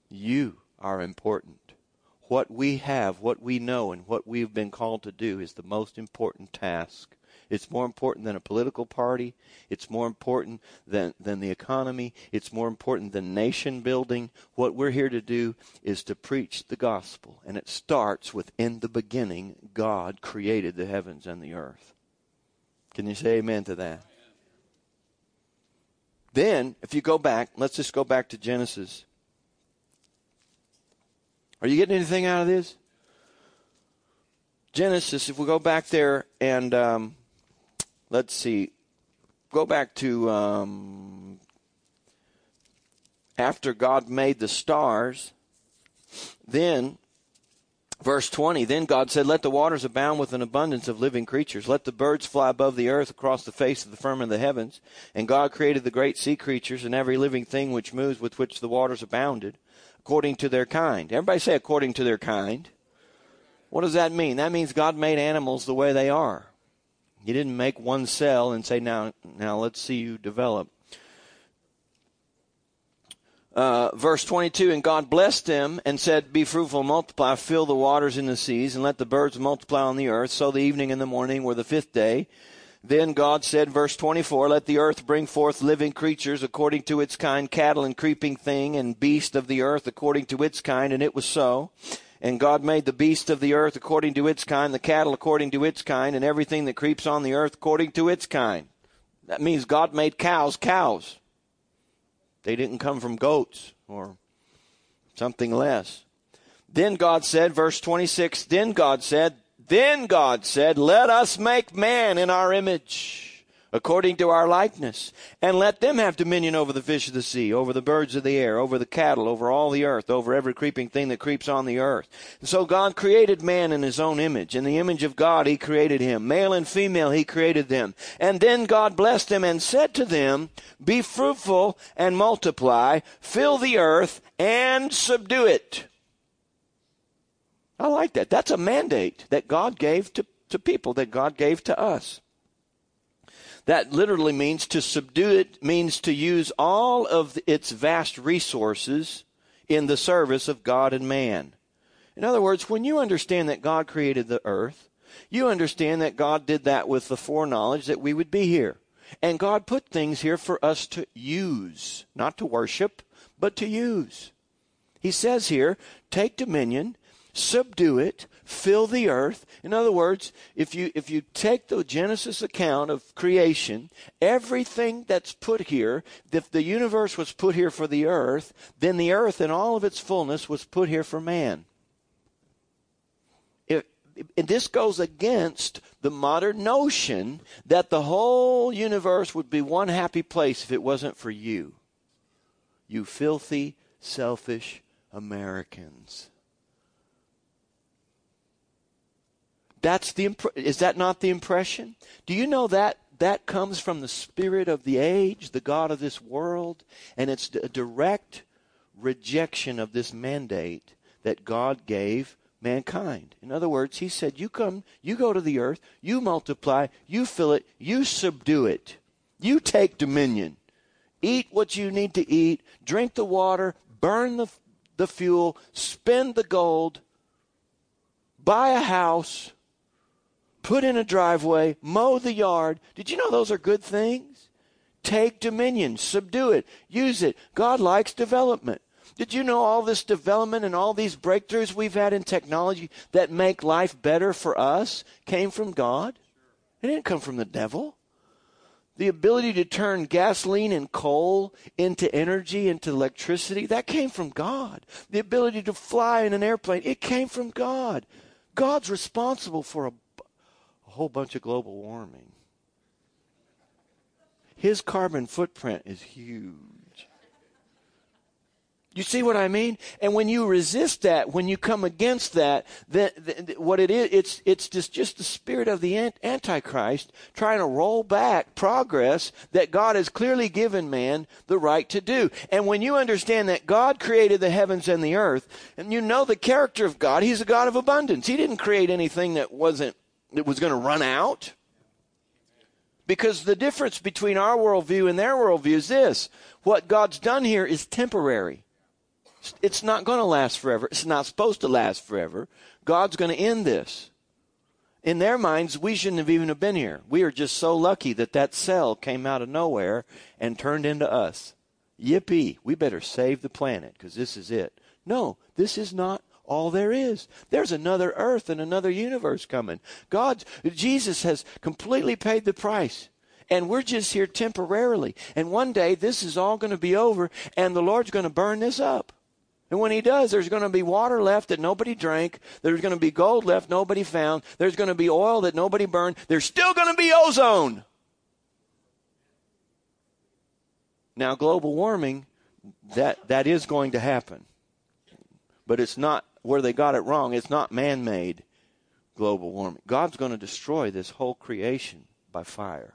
You are important. What we have, what we know, and what we've been called to do is the most important task. It's more important than a political party. It's more important than, than the economy. It's more important than nation building. What we're here to do is to preach the gospel. And it starts with in the beginning, God created the heavens and the earth. Can you say amen to that? Then, if you go back, let's just go back to Genesis are you getting anything out of this? Genesis, if we go back there and um, let's see, go back to um, after God made the stars, then Verse 20 Then God said, Let the waters abound with an abundance of living creatures. Let the birds fly above the earth across the face of the firmament of the heavens. And God created the great sea creatures and every living thing which moves with which the waters abounded, according to their kind. Everybody say, according to their kind. What does that mean? That means God made animals the way they are. He didn't make one cell and say, Now, now let's see you develop. Uh, verse 22 And God blessed them and said, Be fruitful, multiply, fill the waters in the seas, and let the birds multiply on the earth. So the evening and the morning were the fifth day. Then God said, verse 24, Let the earth bring forth living creatures according to its kind, cattle and creeping thing, and beast of the earth according to its kind. And it was so. And God made the beast of the earth according to its kind, the cattle according to its kind, and everything that creeps on the earth according to its kind. That means God made cows cows. They didn't come from goats or something less. Then God said, verse 26, then God said, then God said, let us make man in our image according to our likeness, and let them have dominion over the fish of the sea, over the birds of the air, over the cattle, over all the earth, over every creeping thing that creeps on the earth. And so God created man in his own image. In the image of God, he created him. Male and female, he created them. And then God blessed them and said to them, Be fruitful and multiply, fill the earth and subdue it. I like that. That's a mandate that God gave to, to people, that God gave to us. That literally means to subdue it, means to use all of its vast resources in the service of God and man. In other words, when you understand that God created the earth, you understand that God did that with the foreknowledge that we would be here. And God put things here for us to use, not to worship, but to use. He says here, take dominion, subdue it, fill the earth. In other words, if you if you take the Genesis account of creation, everything that's put here, if the universe was put here for the earth, then the earth in all of its fullness was put here for man. And this goes against the modern notion that the whole universe would be one happy place if it wasn't for you. You filthy, selfish Americans. That's the imp- is that not the impression? Do you know that that comes from the spirit of the age, the god of this world, and it's a direct rejection of this mandate that God gave mankind. In other words, he said, "You come, you go to the earth, you multiply, you fill it, you subdue it. You take dominion. Eat what you need to eat, drink the water, burn the the fuel, spend the gold, buy a house, put in a driveway, mow the yard. Did you know those are good things? Take dominion, subdue it, use it. God likes development. Did you know all this development and all these breakthroughs we've had in technology that make life better for us came from God? It didn't come from the devil. The ability to turn gasoline and coal into energy, into electricity, that came from God. The ability to fly in an airplane, it came from God. God's responsible for a whole bunch of global warming. His carbon footprint is huge. You see what I mean? And when you resist that, when you come against that, then what it is, it's it's just just the spirit of the antichrist trying to roll back progress that God has clearly given man the right to do. And when you understand that God created the heavens and the earth, and you know the character of God, He's a God of abundance. He didn't create anything that wasn't that was going to run out? Because the difference between our worldview and their worldview is this what God's done here is temporary. It's not going to last forever. It's not supposed to last forever. God's going to end this. In their minds, we shouldn't have even have been here. We are just so lucky that that cell came out of nowhere and turned into us. Yippee! We better save the planet because this is it. No, this is not all there is. There's another earth and another universe coming. God, Jesus has completely paid the price. And we're just here temporarily. And one day this is all going to be over and the Lord's going to burn this up. And when he does, there's going to be water left that nobody drank. There's going to be gold left nobody found. There's going to be oil that nobody burned. There's still going to be ozone. Now, global warming that that is going to happen. But it's not where they got it wrong. It's not man-made global warming. God's going to destroy this whole creation by fire.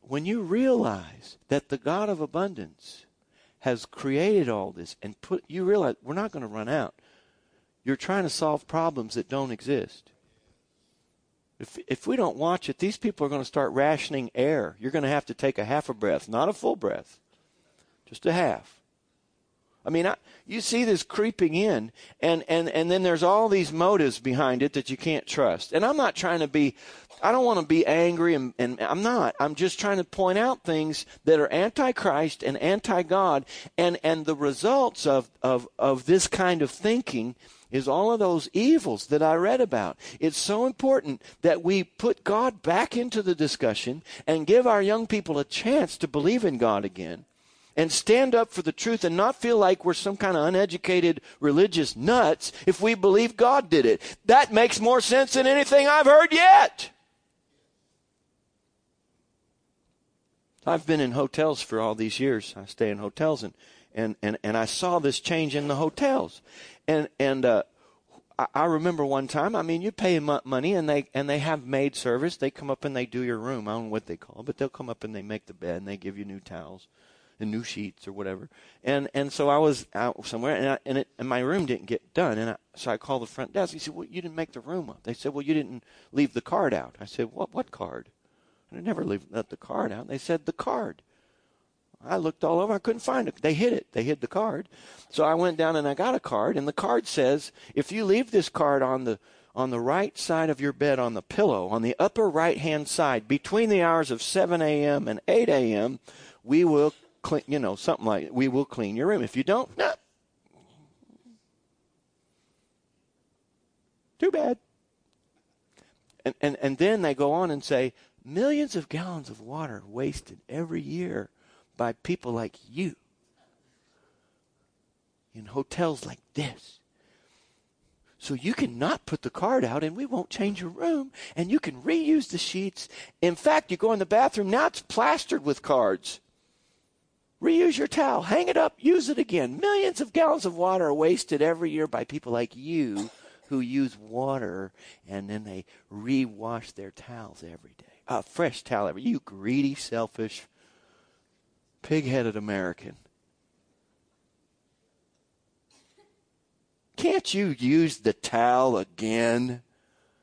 When you realize that the God of abundance has created all this and put you realize we're not going to run out. You're trying to solve problems that don't exist. If if we don't watch it, these people are going to start rationing air. You're going to have to take a half a breath, not a full breath, just a half. I mean, I, you see this creeping in, and, and, and then there's all these motives behind it that you can't trust. And I'm not trying to be, I don't want to be angry, and, and I'm not. I'm just trying to point out things that are anti-Christ and anti-God, and, and the results of, of, of this kind of thinking is all of those evils that I read about. It's so important that we put God back into the discussion and give our young people a chance to believe in God again and stand up for the truth and not feel like we're some kind of uneducated religious nuts if we believe God did it. That makes more sense than anything I've heard yet. I've been in hotels for all these years. I stay in hotels and and and, and I saw this change in the hotels and and uh, I remember one time. I mean, you pay money, and they and they have maid service. They come up and they do your room. I don't know what they call, it, but they'll come up and they make the bed and they give you new towels and new sheets or whatever. And and so I was out somewhere, and I, and, it, and my room didn't get done. And I, so I called the front desk. He said, "Well, you didn't make the room up." They said, "Well, you didn't leave the card out." I said, "What what card?" And I never leave let the card out. They said the card. I looked all over. I couldn't find it. They hid it. They hid the card. So I went down and I got a card, and the card says, if you leave this card on the on the right side of your bed on the pillow, on the upper right hand side, between the hours of 7 a.m. and 8 a.m., we will clean, you know, something like we will clean your room. If you don't, no. Too bad. And, and, and then they go on and say, millions of gallons of water wasted every year by people like you in hotels like this. So you can not put the card out and we won't change your room and you can reuse the sheets. In fact, you go in the bathroom, now it's plastered with cards. Reuse your towel, hang it up, use it again. Millions of gallons of water are wasted every year by people like you who use water and then they rewash their towels every day. A fresh towel every you greedy, selfish pig headed American. Can't you use the towel again?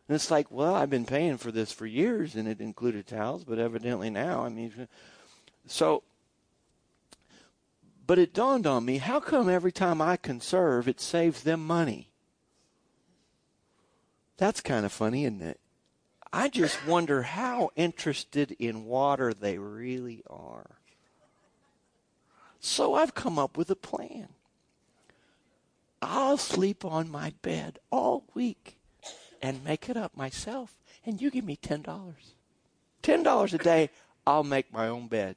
And it's like, well, I've been paying for this for years and it included towels, but evidently now, I mean, so, but it dawned on me how come every time I conserve, it saves them money? That's kind of funny, isn't it? I just wonder how interested in water they really are. So I've come up with a plan. I'll sleep on my bed all week and make it up myself, and you give me $10. $10 a day, I'll make my own bed.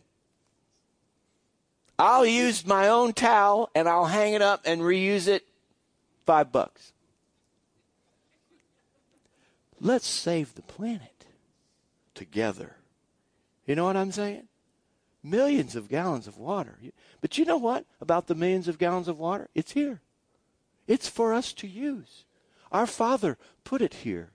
I'll use my own towel and I'll hang it up and reuse it. Five bucks. Let's save the planet together. You know what I'm saying? Millions of gallons of water. But you know what about the millions of gallons of water? It's here. It's for us to use. Our Father put it here,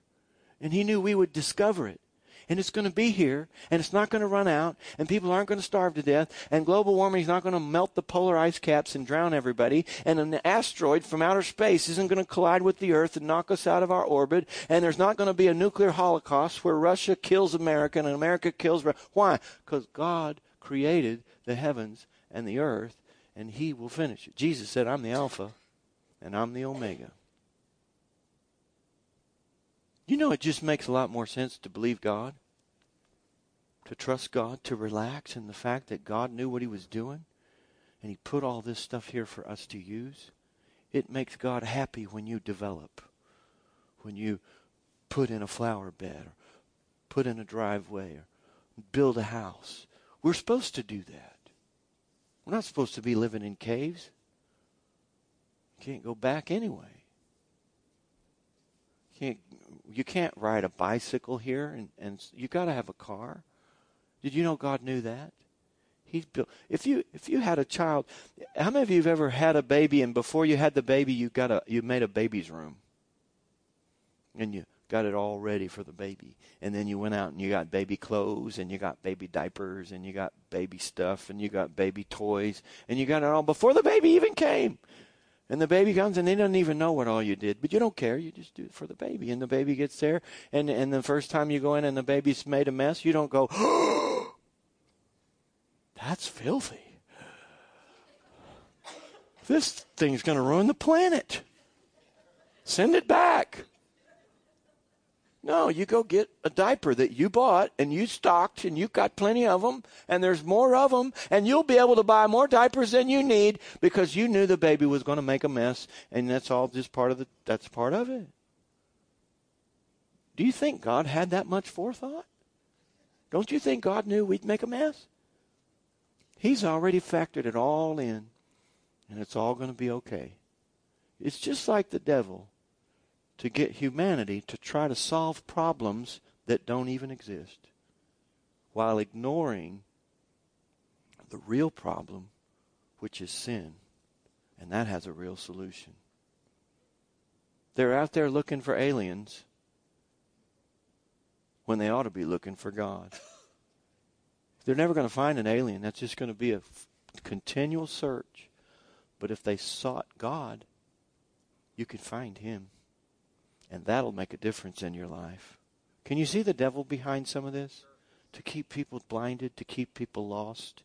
and He knew we would discover it. And it's going to be here, and it's not going to run out, and people aren't going to starve to death, and global warming is not going to melt the polar ice caps and drown everybody, and an asteroid from outer space isn't going to collide with the Earth and knock us out of our orbit, and there's not going to be a nuclear holocaust where Russia kills America and America kills. Russia. Why? Because God created the heavens and the earth, and he will finish it. Jesus said, I'm the Alpha and I'm the Omega. You know, it just makes a lot more sense to believe God, to trust God, to relax in the fact that God knew what he was doing, and he put all this stuff here for us to use. It makes God happy when you develop, when you put in a flower bed, or put in a driveway, or build a house. We're supposed to do that. We're not supposed to be living in caves. You can't go back anyway. Can't you can't ride a bicycle here and, and you gotta have a car. Did you know God knew that? He's built. If you if you had a child, how many of you have ever had a baby and before you had the baby, you got a you made a baby's room, and you got it all ready for the baby, and then you went out and you got baby clothes and you got baby diapers and you got baby stuff and you got baby toys and you got it all before the baby even came. And the baby comes and they don't even know what all you did, but you don't care. You just do it for the baby. And the baby gets there, and and the first time you go in and the baby's made a mess, you don't go, [GASPS] "That's filthy." This thing's going to ruin the planet. Send it back. No, you go get a diaper that you bought and you stocked and you've got plenty of them and there's more of them and you'll be able to buy more diapers than you need because you knew the baby was going to make a mess and that's all just part of the that's part of it. Do you think God had that much forethought? Don't you think God knew we'd make a mess? He's already factored it all in and it's all going to be okay. It's just like the devil to get humanity to try to solve problems that don't even exist while ignoring the real problem, which is sin. And that has a real solution. They're out there looking for aliens when they ought to be looking for God. [LAUGHS] They're never going to find an alien. That's just going to be a f- continual search. But if they sought God, you could find Him. And that'll make a difference in your life. Can you see the devil behind some of this? To keep people blinded, to keep people lost.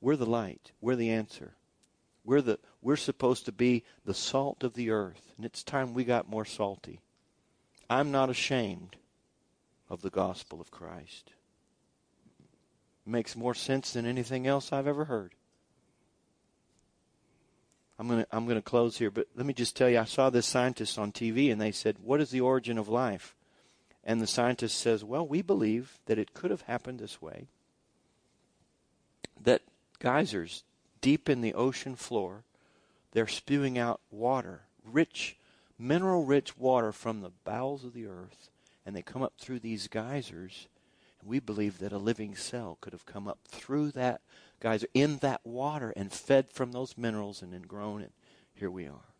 We're the light. We're the answer. We're the we're supposed to be the salt of the earth, and it's time we got more salty. I'm not ashamed of the gospel of Christ. It makes more sense than anything else I've ever heard. I'm going to I'm going to close here, but let me just tell you I saw this scientist on TV and they said, "What is the origin of life?" And the scientist says, "Well, we believe that it could have happened this way. That geysers deep in the ocean floor, they're spewing out water, rich mineral rich water from the bowels of the earth, and they come up through these geysers, and we believe that a living cell could have come up through that geyser in that water and fed from those minerals and then grown, and here we are.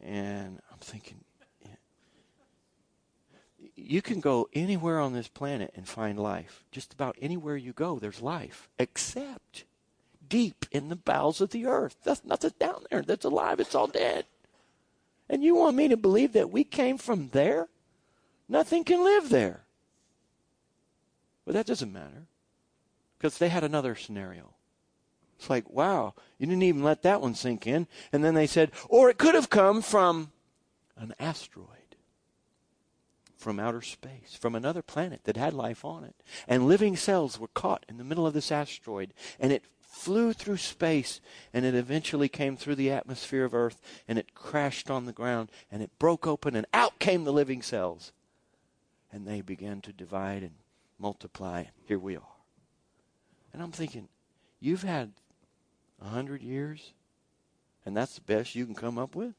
And I'm thinking, you can go anywhere on this planet and find life. Just about anywhere you go, there's life, except deep in the bowels of the earth. That's nothing down there that's alive. It's all dead. And you want me to believe that we came from there? Nothing can live there. But that doesn't matter because they had another scenario. It's like, wow, you didn't even let that one sink in. And then they said, or it could have come from an asteroid from outer space, from another planet that had life on it. And living cells were caught in the middle of this asteroid, and it flew through space, and it eventually came through the atmosphere of Earth, and it crashed on the ground, and it broke open, and out came the living cells. And they began to divide and multiply. Here we are. And I'm thinking, you've had a hundred years, and that's the best you can come up with?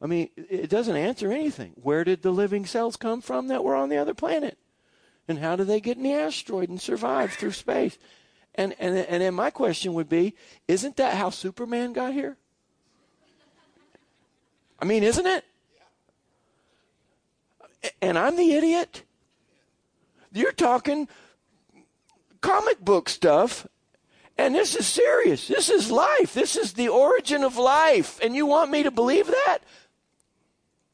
I mean, it doesn't answer anything. Where did the living cells come from that were on the other planet? And how did they get in the asteroid and survive through space? And, and, and then my question would be isn't that how Superman got here? I mean, isn't it? And I'm the idiot. You're talking comic book stuff. And this is serious. This is life. This is the origin of life. And you want me to believe that?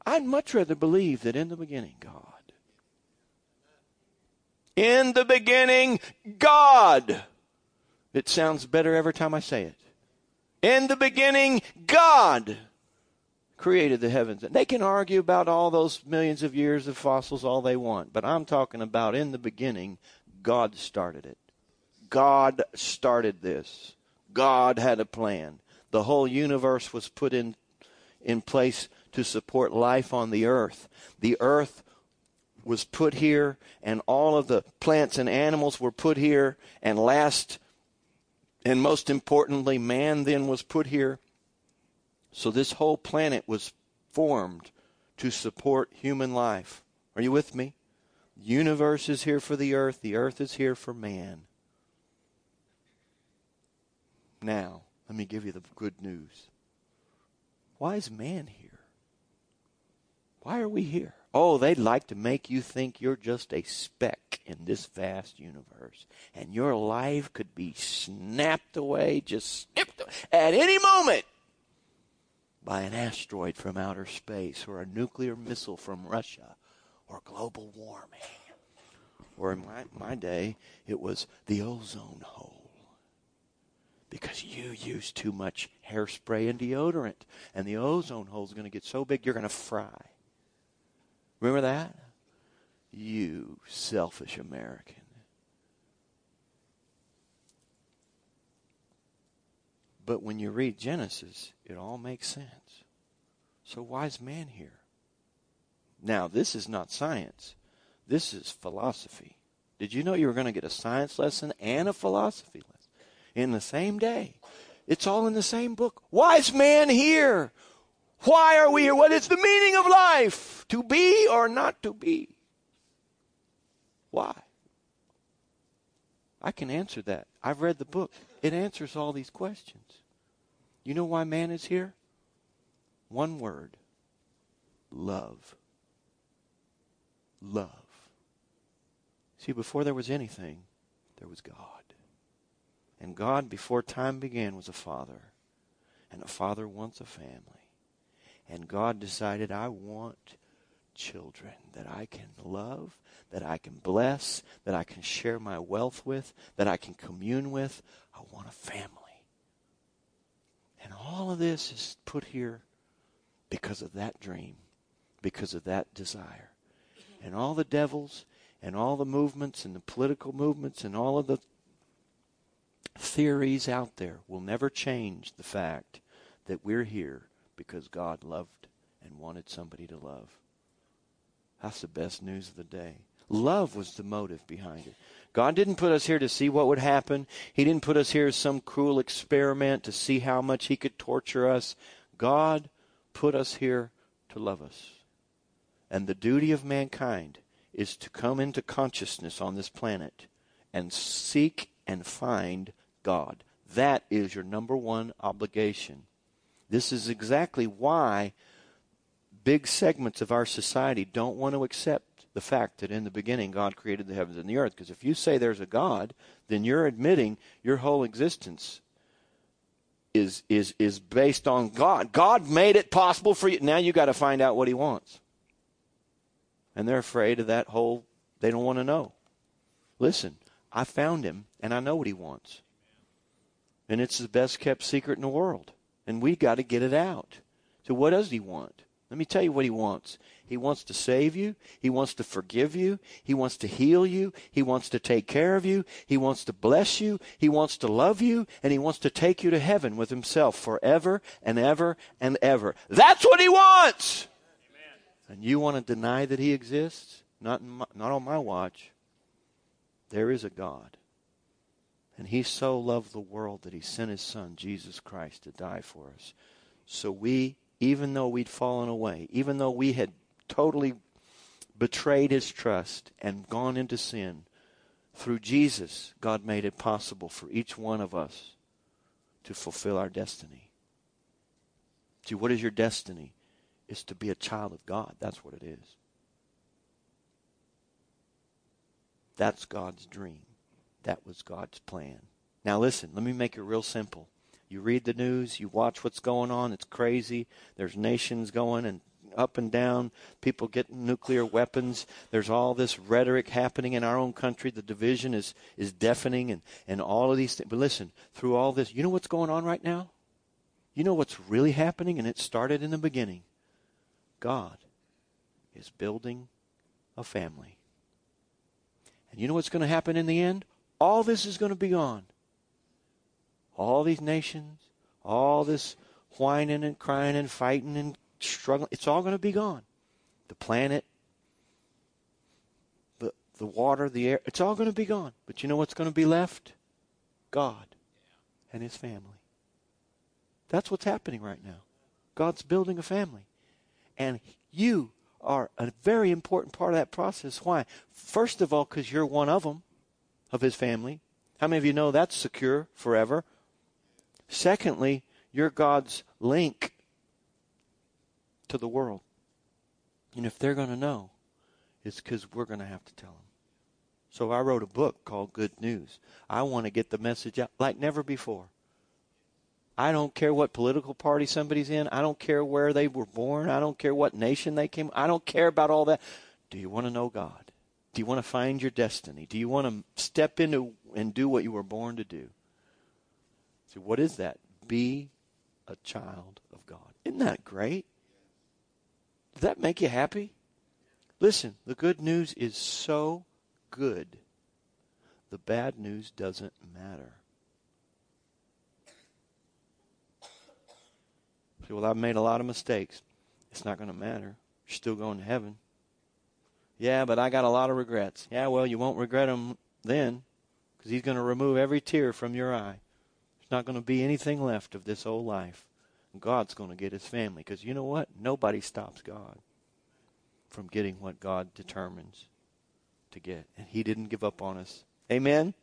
I'd much rather believe that in the beginning, God. In the beginning, God. It sounds better every time I say it. In the beginning, God created the heavens. And they can argue about all those millions of years of fossils all they want, but I'm talking about in the beginning, God started it. God started this. God had a plan. The whole universe was put in in place to support life on the earth. The earth was put here and all of the plants and animals were put here and last and most importantly man then was put here. So this whole planet was formed to support human life. Are you with me? Universe is here for the earth, the earth is here for man. Now, let me give you the good news. Why is man here? Why are we here? Oh, they'd like to make you think you're just a speck in this vast universe. And your life could be snapped away, just snipped at any moment by an asteroid from outer space or a nuclear missile from Russia or global warming. Or in my, my day, it was the ozone hole because you use too much hairspray and deodorant. And the ozone hole is going to get so big you're going to fry. Remember that? You selfish American. But when you read Genesis, it all makes sense. So why is man here? Now, this is not science. This is philosophy. Did you know you were going to get a science lesson and a philosophy lesson? in the same day. It's all in the same book. Why is man here? Why are we here? What is the meaning of life? To be or not to be? Why? I can answer that. I've read the book. It answers all these questions. You know why man is here? One word love. Love. See, before there was anything, there was God. And God, before time began, was a father. And a father wants a family. And God decided, I want children that I can love, that I can bless, that I can share my wealth with, that I can commune with. I want a family. And all of this is put here because of that dream, because of that desire. And all the devils and all the movements and the political movements and all of the theories out there will never change the fact that we're here because God loved and wanted somebody to love. That's the best news of the day. Love was the motive behind it. God didn't put us here to see what would happen. He didn't put us here as some cruel experiment to see how much He could torture us. God put us here to love us. And the duty of mankind is to come into consciousness on this planet and seek and find God. That is your number one obligation. This is exactly why big segments of our society don't want to accept the fact that in the beginning God created the heavens and the earth. Because if you say there's a God, then you're admitting your whole existence is is is based on God. God made it possible for you. Now you got to find out what He wants, and they're afraid of that whole. They don't want to know. Listen, I found Him, and I know what He wants. And it's the best kept secret in the world. And we got to get it out. So, what does he want? Let me tell you what he wants. He wants to save you. He wants to forgive you. He wants to heal you. He wants to take care of you. He wants to bless you. He wants to love you. And he wants to take you to heaven with himself forever and ever and ever. That's what he wants. And you want to deny that he exists? Not, my, not on my watch. There is a God. And he so loved the world that he sent his son, Jesus Christ, to die for us. So we, even though we'd fallen away, even though we had totally betrayed his trust and gone into sin, through Jesus, God made it possible for each one of us to fulfill our destiny. See, what is your destiny? It's to be a child of God. That's what it is. That's God's dream. That was God's plan. Now, listen, let me make it real simple. You read the news, you watch what's going on, it's crazy. There's nations going and up and down, people getting nuclear weapons. There's all this rhetoric happening in our own country. The division is, is deafening and, and all of these things. But listen, through all this, you know what's going on right now? You know what's really happening, and it started in the beginning. God is building a family. And you know what's going to happen in the end? all this is going to be gone. All these nations, all this whining and crying and fighting and struggling, it's all going to be gone. The planet, the, the water, the air, it's all going to be gone. But you know what's going to be left? God and his family. That's what's happening right now. God's building a family. And you are a very important part of that process. Why? First of all, because you're one of them, of his family. How many of you know that's secure forever? Secondly, you're God's link to the world. And if they're going to know, it's because we're going to have to tell them. So I wrote a book called Good News. I want to get the message out like never before. I don't care what political party somebody's in. I don't care where they were born. I don't care what nation they came. I don't care about all that. Do you want to know God? Do you want to find your destiny? Do you want to step into and do what you were born to do? So what is that? Be a child of God. Isn't that great? Does that make you happy? Listen, the good news is so good. The bad news doesn't matter. Say, well, I've made a lot of mistakes. It's not going to matter. You're still going to heaven. Yeah, but I got a lot of regrets. Yeah, well, you won't regret them then because He's going to remove every tear from your eye. There's not going to be anything left of this old life. God's going to get His family because you know what? Nobody stops God from getting what God determines to get. And He didn't give up on us. Amen?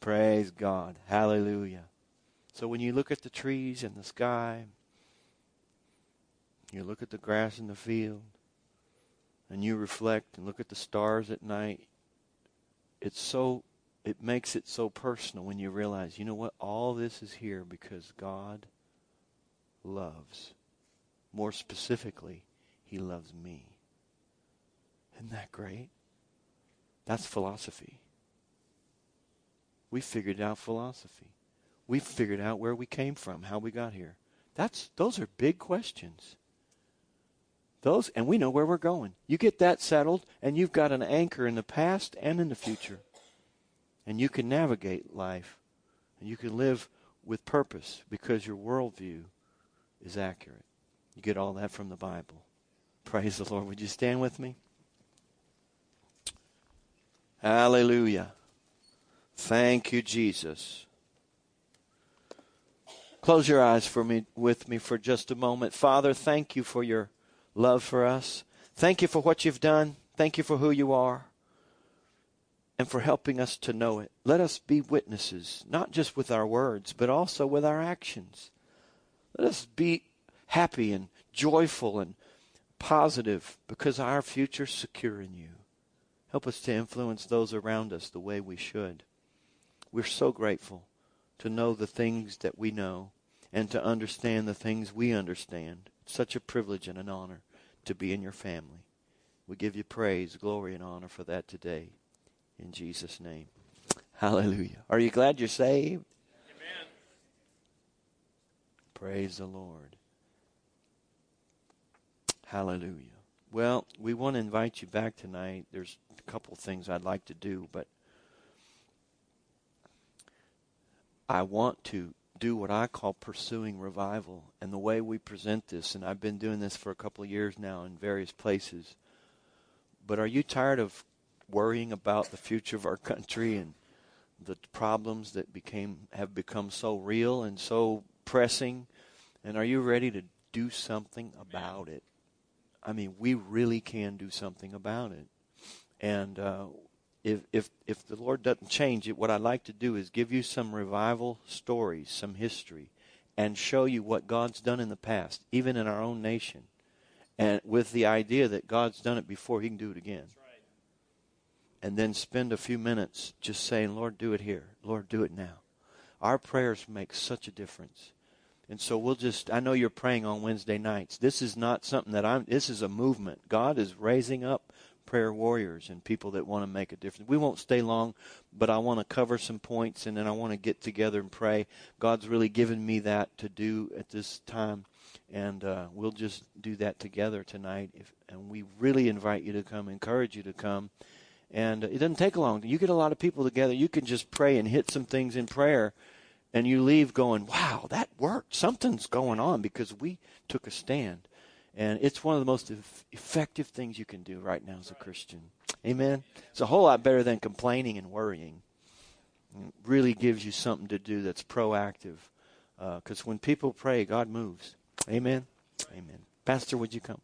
Praise God. Hallelujah. So when you look at the trees and the sky, you look at the grass in the field, and you reflect and look at the stars at night, it's so it makes it so personal when you realize, you know what, all this is here because God loves. More specifically, he loves me. Isn't that great? That's philosophy. We figured out philosophy. We figured out where we came from, how we got here. That's those are big questions. Those and we know where we're going. You get that settled and you've got an anchor in the past and in the future. And you can navigate life. And you can live with purpose because your worldview is accurate. You get all that from the Bible. Praise the Lord. Would you stand with me? Hallelujah. Thank you, Jesus. Close your eyes for me with me for just a moment. Father, thank you for your love for us. Thank you for what you've done. Thank you for who you are. And for helping us to know it. Let us be witnesses, not just with our words, but also with our actions. Let us be happy and joyful and positive because our future's secure in you. Help us to influence those around us the way we should. We're so grateful to know the things that we know and to understand the things we understand. such a privilege and an honor to be in your family. We give you praise, glory, and honor for that today. In Jesus' name. Hallelujah. Are you glad you're saved? Amen. Praise the Lord. Hallelujah. Well, we want to invite you back tonight. There's a couple things I'd like to do, but I want to do what I call pursuing revival. And the way we present this, and I've been doing this for a couple of years now in various places. But are you tired of worrying about the future of our country and the problems that became have become so real and so pressing? And are you ready to do something about it? I mean, we really can do something about it. And uh, if if if the Lord doesn't change it, what I'd like to do is give you some revival stories, some history, and show you what God's done in the past, even in our own nation, and with the idea that God's done it before, He can do it again. Right. And then spend a few minutes just saying, "Lord, do it here. Lord, do it now." Our prayers make such a difference. And so we'll just, I know you're praying on Wednesday nights. This is not something that I'm, this is a movement. God is raising up prayer warriors and people that want to make a difference. We won't stay long, but I want to cover some points and then I want to get together and pray. God's really given me that to do at this time. And uh, we'll just do that together tonight. If, and we really invite you to come, encourage you to come. And it doesn't take long. You get a lot of people together. You can just pray and hit some things in prayer and you leave going, wow, that worked. Something's going on because we took a stand. And it's one of the most effective things you can do right now as a Christian. Amen. It's a whole lot better than complaining and worrying. It really gives you something to do that's proactive. Because uh, when people pray, God moves. Amen. Amen. Pastor, would you come?